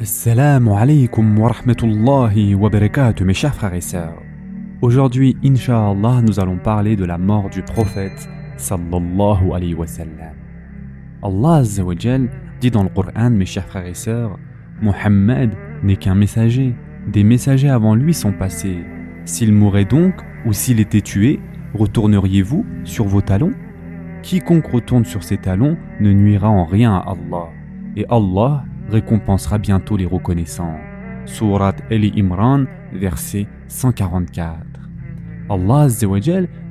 Assalamu alaikum wa rahmatullahi wa barakatuh mes chers frères et sœurs. Aujourd'hui, Inch'Allah, nous allons parler de la mort du prophète sallallahu alayhi wa sallam. Allah Azza wa Jal dit dans le Coran, mes chers frères et sœurs, Mohammed n'est qu'un messager. Des messagers avant lui sont passés. S'il mourait donc, ou s'il était tué, retourneriez-vous sur vos talons? Quiconque retourne sur ses talons ne nuira en rien à Allah. Et Allah récompensera bientôt les reconnaissants. Surat Ali Imran, verset 144. Allah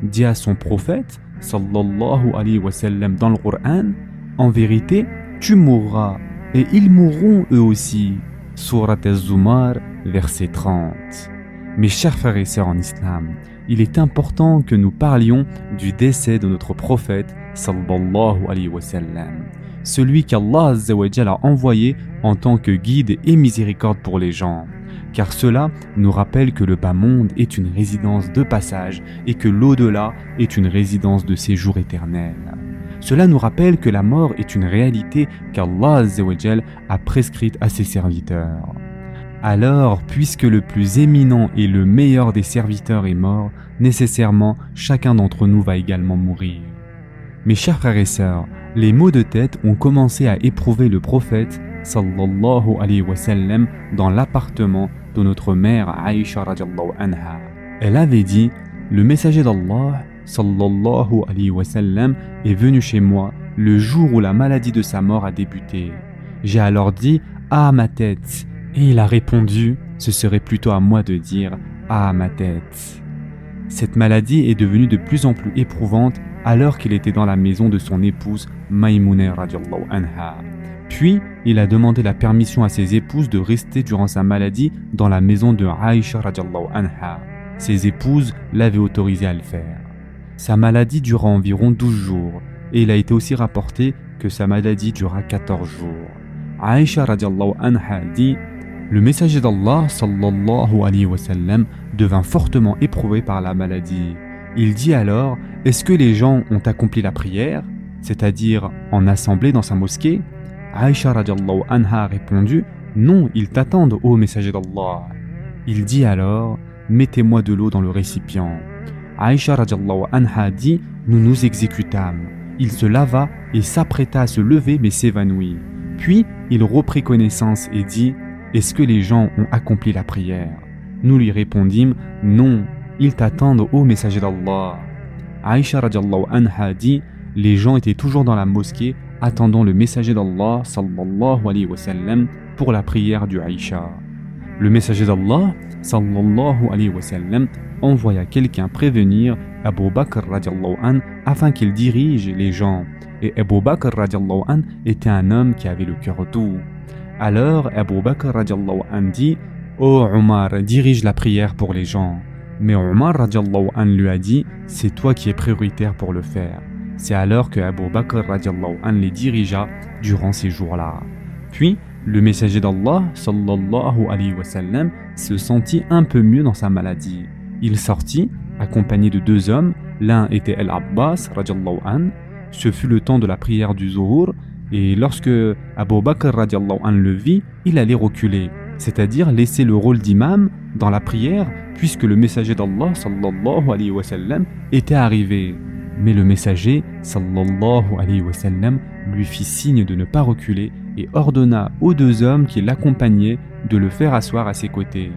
dit à son prophète, sallallahu alayhi wa sallam, dans le Coran, En vérité, tu mourras, et ils mourront eux aussi. Surat Az-Zumar, verset 30. Mes chers frères et sœurs en islam, il est important que nous parlions du décès de notre prophète sallallahu alayhi wa sallam celui qu'Allah a envoyé en tant que guide et miséricorde pour les gens. Car cela nous rappelle que le bas monde est une résidence de passage et que l'au-delà est une résidence de séjour éternel. Cela nous rappelle que la mort est une réalité qu'Allah a prescrite à ses serviteurs. Alors, puisque le plus éminent et le meilleur des serviteurs est mort, nécessairement chacun d'entre nous va également mourir. Mes chers frères et sœurs, les maux de tête ont commencé à éprouver le prophète sallallahu alayhi wa sallam dans l'appartement de notre mère Aïcha anha. Elle avait dit Le messager d'Allah sallallahu alayhi wa sallam est venu chez moi le jour où la maladie de sa mort a débuté. J'ai alors dit Ah ma tête et il a répondu Ce serait plutôt à moi de dire Ah ma tête. Cette maladie est devenue de plus en plus éprouvante alors qu'il était dans la maison de son épouse Maïmouna anha. Puis, il a demandé la permission à ses épouses de rester durant sa maladie dans la maison de Aïcha anha. Ses épouses l'avaient autorisé à le faire. Sa maladie dura environ 12 jours et il a été aussi rapporté que sa maladie dura 14 jours. Aïcha anha dit le messager d'Allah sallallahu alayhi wa sallam devint fortement éprouvé par la maladie. Il dit alors Est-ce que les gens ont accompli la prière, c'est-à-dire en assemblée dans sa mosquée? Aïcha anha a répondu Non, ils t'attendent, ô messager d'Allah. Il dit alors Mettez-moi de l'eau dans le récipient. Aïcha anha dit Nous nous exécutâmes. Il se lava et s'apprêta à se lever mais s'évanouit. Puis il reprit connaissance et dit est-ce que les gens ont accompli la prière? Nous lui répondîmes Non, ils t'attendent, ô messager d'Allah. Aïcha radiallahu anha dit Les gens étaient toujours dans la mosquée attendant le messager d'Allah sallallahu alayhi wa sallam pour la prière du Aïcha. Le messager d'Allah sallallahu alayhi wa sallam envoya quelqu'un prévenir Abu Bakr radiallahu an afin qu'il dirige les gens. Et Abu Bakr radiallahu an était un homme qui avait le cœur doux. Alors Abu Bakr an dit Ô Omar, dirige la prière pour les gens. Mais Omar an lui a dit C'est toi qui es prioritaire pour le faire. C'est alors que Abu Bakr an les dirigea durant ces jours-là. Puis, le messager d'Allah sallallahu alayhi wa sallam se sentit un peu mieux dans sa maladie. Il sortit, accompagné de deux hommes, l'un était Al-Abbas an. Ce fut le temps de la prière du Zuhur et lorsque Abu Bakr an le vit, il allait reculer, c'est-à-dire laisser le rôle d'imam dans la prière, puisque le messager d'Allah sallallahu alayhi wa sallam était arrivé. Mais le messager sallallahu alayhi wa sallam lui fit signe de ne pas reculer et ordonna aux deux hommes qui l'accompagnaient de le faire asseoir à ses côtés.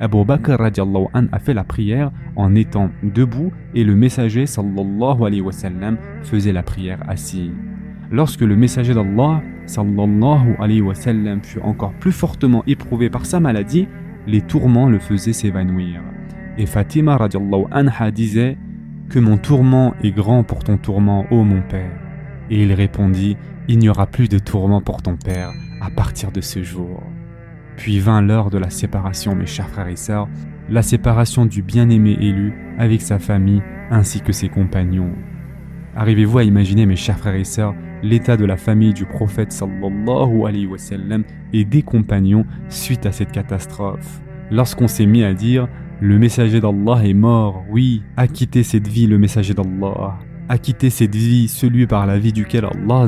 Abu Bakr an a fait la prière en étant debout et le messager sallallahu alayhi wa sallam faisait la prière assis. Lorsque le messager d'Allah sallallahu alayhi wa sallam fut encore plus fortement éprouvé par sa maladie, les tourments le faisaient s'évanouir. Et Fatima radiallahu anha disait Que mon tourment est grand pour ton tourment, ô mon père. Et il répondit Il n'y aura plus de tourment pour ton père à partir de ce jour. Puis vint l'heure de la séparation, mes chers frères et sœurs, la séparation du bien-aimé élu avec sa famille ainsi que ses compagnons. Arrivez-vous à imaginer, mes chers frères et sœurs, l'état de la famille du prophète sallallahu alayhi wa sallam et des compagnons suite à cette catastrophe Lorsqu'on s'est mis à dire le messager d'Allah est mort, oui, a quitté cette vie le messager d'Allah, a quitté cette vie celui par la vie duquel Allah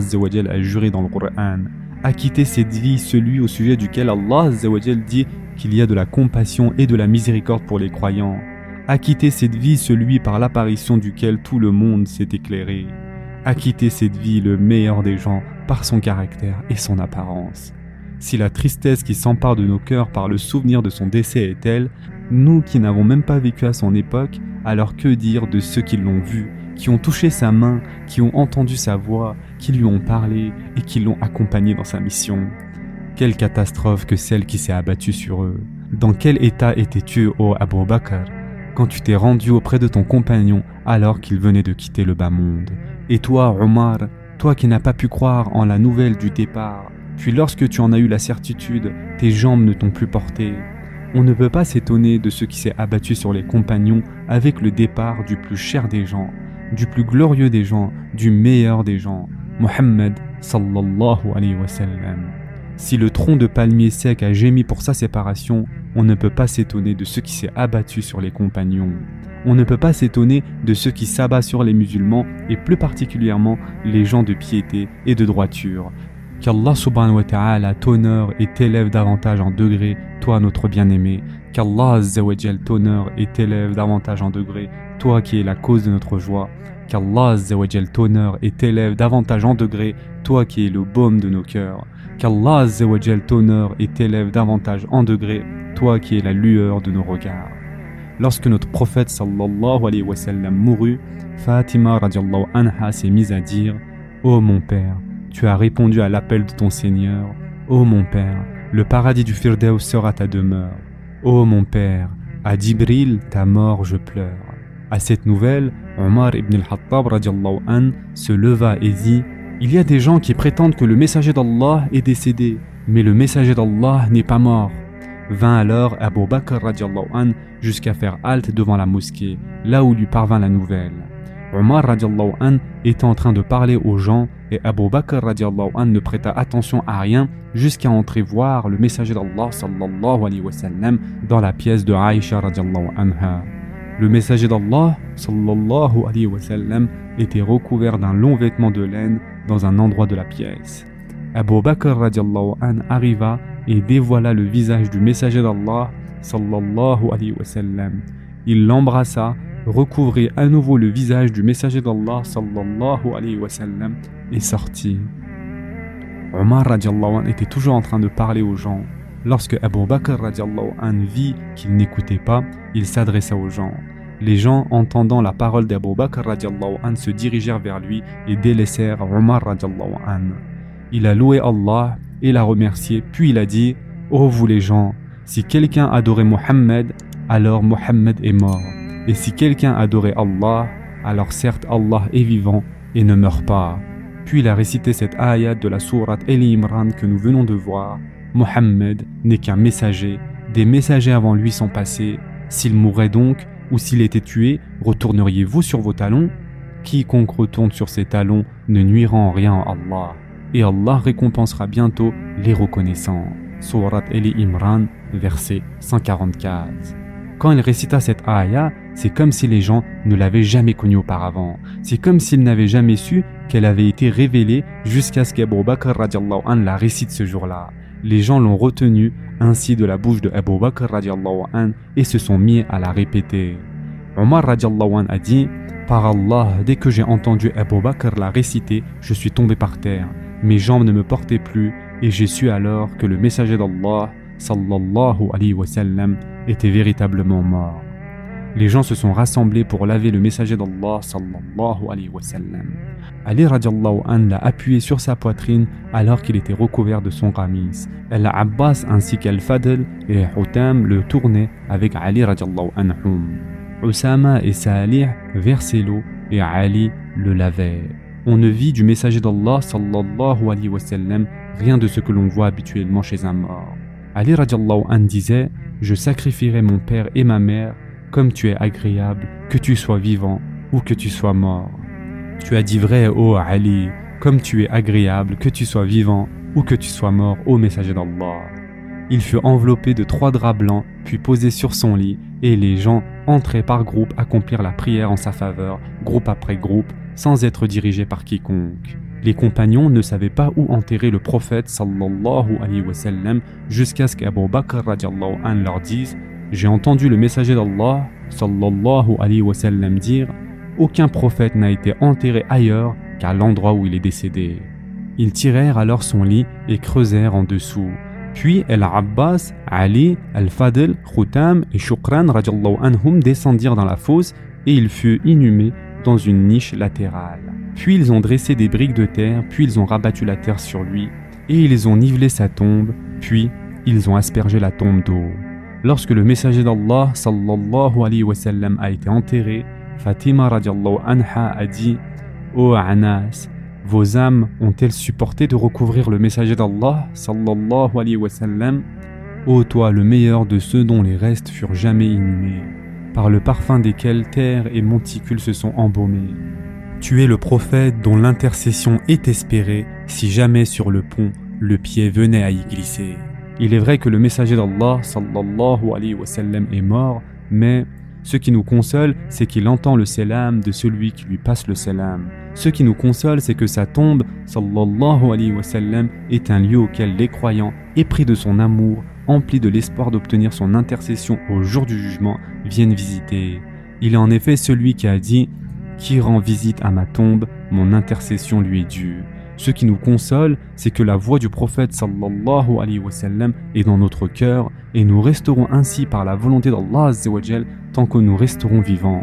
a juré dans le Coran, a quitté cette vie celui au sujet duquel Allah dit qu'il y a de la compassion et de la miséricorde pour les croyants. A quitté cette vie celui par l'apparition duquel tout le monde s'est éclairé. A quitté cette vie le meilleur des gens par son caractère et son apparence. Si la tristesse qui s'empare de nos cœurs par le souvenir de son décès est telle, nous qui n'avons même pas vécu à son époque, alors que dire de ceux qui l'ont vu, qui ont touché sa main, qui ont entendu sa voix, qui lui ont parlé et qui l'ont accompagné dans sa mission? Quelle catastrophe que celle qui s'est abattue sur eux. Dans quel état étais-tu, ô Abu Bakr, quand tu t'es rendu auprès de ton compagnon alors qu'il venait de quitter le bas monde Et toi, Omar, toi qui n'as pas pu croire en la nouvelle du départ, puis lorsque tu en as eu la certitude, tes jambes ne t'ont plus porté. On ne peut pas s'étonner de ce qui s'est abattu sur les compagnons avec le départ du plus cher des gens, du plus glorieux des gens, du meilleur des gens, Mohammed sallallahu alayhi wa sallam. Si le tronc de palmier sec a gémi pour sa séparation, on ne peut pas s'étonner de ce qui s'est abattu sur les compagnons. On ne peut pas s'étonner de ce qui s'abat sur les musulmans et plus particulièrement les gens de piété et de droiture, Qu'Allah subhanahu wa ta'ala t'honore et t'élève davantage en degrés, toi notre bien-aimé. Qu'Allah t'honore et t'élève davantage en degrés, toi qui es la cause de notre joie. Qu'Allah t'honore et t'élève davantage en degrés, toi qui es le baume de nos cœurs. Qu'Allah t'honore et t'élève davantage en degrés, toi qui es la lueur de nos regards. Lorsque notre prophète sallallahu alayhi wa sallam mourut, Fatima radiallahu anha s'est mise à dire Ô oh mon père, tu as répondu à l'appel de ton Seigneur. Ô mon Père, le paradis du Firdaus sera ta demeure. Ô mon Père, à Dibril, ta mort, je pleure. À cette nouvelle, Omar ibn al-Hattab se leva et dit Il y a des gens qui prétendent que le messager d'Allah est décédé, mais le messager d'Allah n'est pas mort. Vint alors Abu Bakr jusqu'à faire halte devant la mosquée, là où lui parvint la nouvelle. Omar était en train de parler aux gens et Abu Bakr ne prêta attention à rien jusqu'à entrer voir le messager d'Allah sallallahu dans la pièce de Aisha anha. Le messager d'Allah sallallahu était recouvert d'un long vêtement de laine dans un endroit de la pièce. Abu Bakr an arriva et dévoila le visage du messager d'Allah sallallahu alayhi wa sallam. Il l'embrassa recouvrit à nouveau le visage du messager d'Allah sallallahu alayhi wa sallam et sortit. Omar radiallahu était toujours en train de parler aux gens. Lorsque Abu Bakr radiallahu vit qu'il n'écoutait pas, il s'adressa aux gens. Les gens, entendant la parole d'Abu Bakr radiallahu se dirigèrent vers lui et délaissèrent Omar radiallahu Il a loué Allah et l'a remercié, puis il a dit Ô oh vous les gens, si quelqu'un adorait Mohammed, alors Mohammed est mort. Et si quelqu'un adorait Allah, alors certes Allah est vivant et ne meurt pas. Puis il a récité cette ayat de la sourate Eli Imran que nous venons de voir. Mohammed n'est qu'un messager, des messagers avant lui sont passés. S'il mourait donc, ou s'il était tué, retourneriez-vous sur vos talons? Quiconque retourne sur ses talons ne nuira en rien à Allah. Et Allah récompensera bientôt les reconnaissants. Surat Eli Imran, verset 144. Quand il récita cette ayah, c'est comme si les gens ne l'avaient jamais connue auparavant. C'est comme s'ils n'avaient jamais su qu'elle avait été révélée jusqu'à ce qu'Abu Bakr la récite ce jour-là. Les gens l'ont retenue ainsi de la bouche de Abu Bakr an et se sont mis à la répéter. Omar an a dit Par Allah, dès que j'ai entendu Abu Bakr la réciter, je suis tombé par terre. Mes jambes ne me portaient plus et j'ai su alors que le messager d'Allah sallallahu était véritablement mort. Les gens se sont rassemblés pour laver le messager d'Allah sallallahu alayhi wa sallam. Ali radiallahu an l'a appuyé sur sa poitrine alors qu'il était recouvert de son ramis. Al-Abbas ainsi qu'Al-Fadl et Hutam le tournaient avec Ali radiallahu anhum. Usama et Salih versaient l'eau et Ali le lavait. On ne vit du messager d'Allah sallallahu alayhi wa sallam rien de ce que l'on voit habituellement chez un mort. Ali radiallahu an disait Je sacrifierai mon père et ma mère comme tu es agréable, que tu sois vivant ou que tu sois mort. Tu as dit vrai, ô Ali, comme tu es agréable, que tu sois vivant ou que tu sois mort, ô messager d'Allah. Il fut enveloppé de trois draps blancs, puis posé sur son lit, et les gens entraient par groupe accomplir la prière en sa faveur, groupe après groupe, sans être dirigés par quiconque. Les compagnons ne savaient pas où enterrer le prophète sallallahu alayhi wa sallam jusqu'à ce qu'Abu Bakr leur dise J'ai entendu le messager d'Allah sallallahu alayhi wa sallam dire Aucun prophète n'a été enterré ailleurs qu'à l'endroit où il est décédé. Ils tirèrent alors son lit et creusèrent en dessous. Puis El-Abbas, Ali, Al-Fadl, Khutam et Shukran anhum descendirent dans la fosse et il fut inhumé dans une niche latérale. Puis ils ont dressé des briques de terre, puis ils ont rabattu la terre sur lui, et ils ont nivelé sa tombe, puis ils ont aspergé la tombe d'eau. Lorsque le messager d'Allah sallallahu alayhi wa sallam a été enterré, Fatima radiallahu anha a dit Ô Anas, vos âmes ont-elles supporté de recouvrir le messager d'Allah sallallahu alayhi wa Ô toi le meilleur de ceux dont les restes furent jamais inhumés par le parfum desquels terre et monticules se sont embaumés. Tu es le prophète dont l'intercession est espérée si jamais sur le pont le pied venait à y glisser. Il est vrai que le messager d'Allah sallallahu alayhi wa est mort, mais ce qui nous console, c'est qu'il entend le salam de celui qui lui passe le salam. Ce qui nous console, c'est que sa tombe, sallallahu alayhi wa sallam, est un lieu auquel les croyants, épris de son amour, emplis de l'espoir d'obtenir son intercession au jour du jugement, viennent visiter. Il est en effet celui qui a dit Qui rend visite à ma tombe, mon intercession lui est due. Ce qui nous console, c'est que la voix du prophète sallallahu est dans notre cœur et nous resterons ainsi par la volonté d'Allah tant que nous resterons vivants.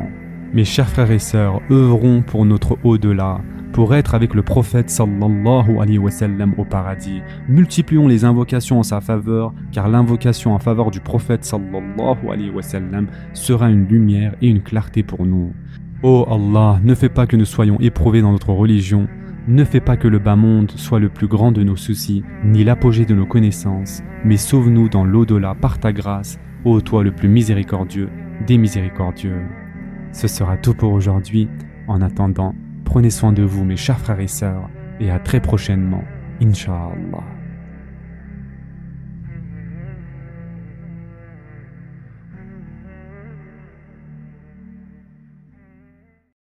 Mes chers frères et sœurs, œuvrons pour notre au-delà, pour être avec le prophète sallallahu au paradis. Multiplions les invocations en sa faveur, car l'invocation en faveur du prophète sallallahu sera une lumière et une clarté pour nous. Ô oh Allah, ne fais pas que nous soyons éprouvés dans notre religion, ne fais pas que le bas monde soit le plus grand de nos soucis, ni l'apogée de nos connaissances, mais sauve-nous dans l'au-delà par ta grâce, ô toi le plus miséricordieux des miséricordieux. Ce sera tout pour aujourd'hui. En attendant, prenez soin de vous mes chers frères et sœurs, et à très prochainement, Inch'Allah.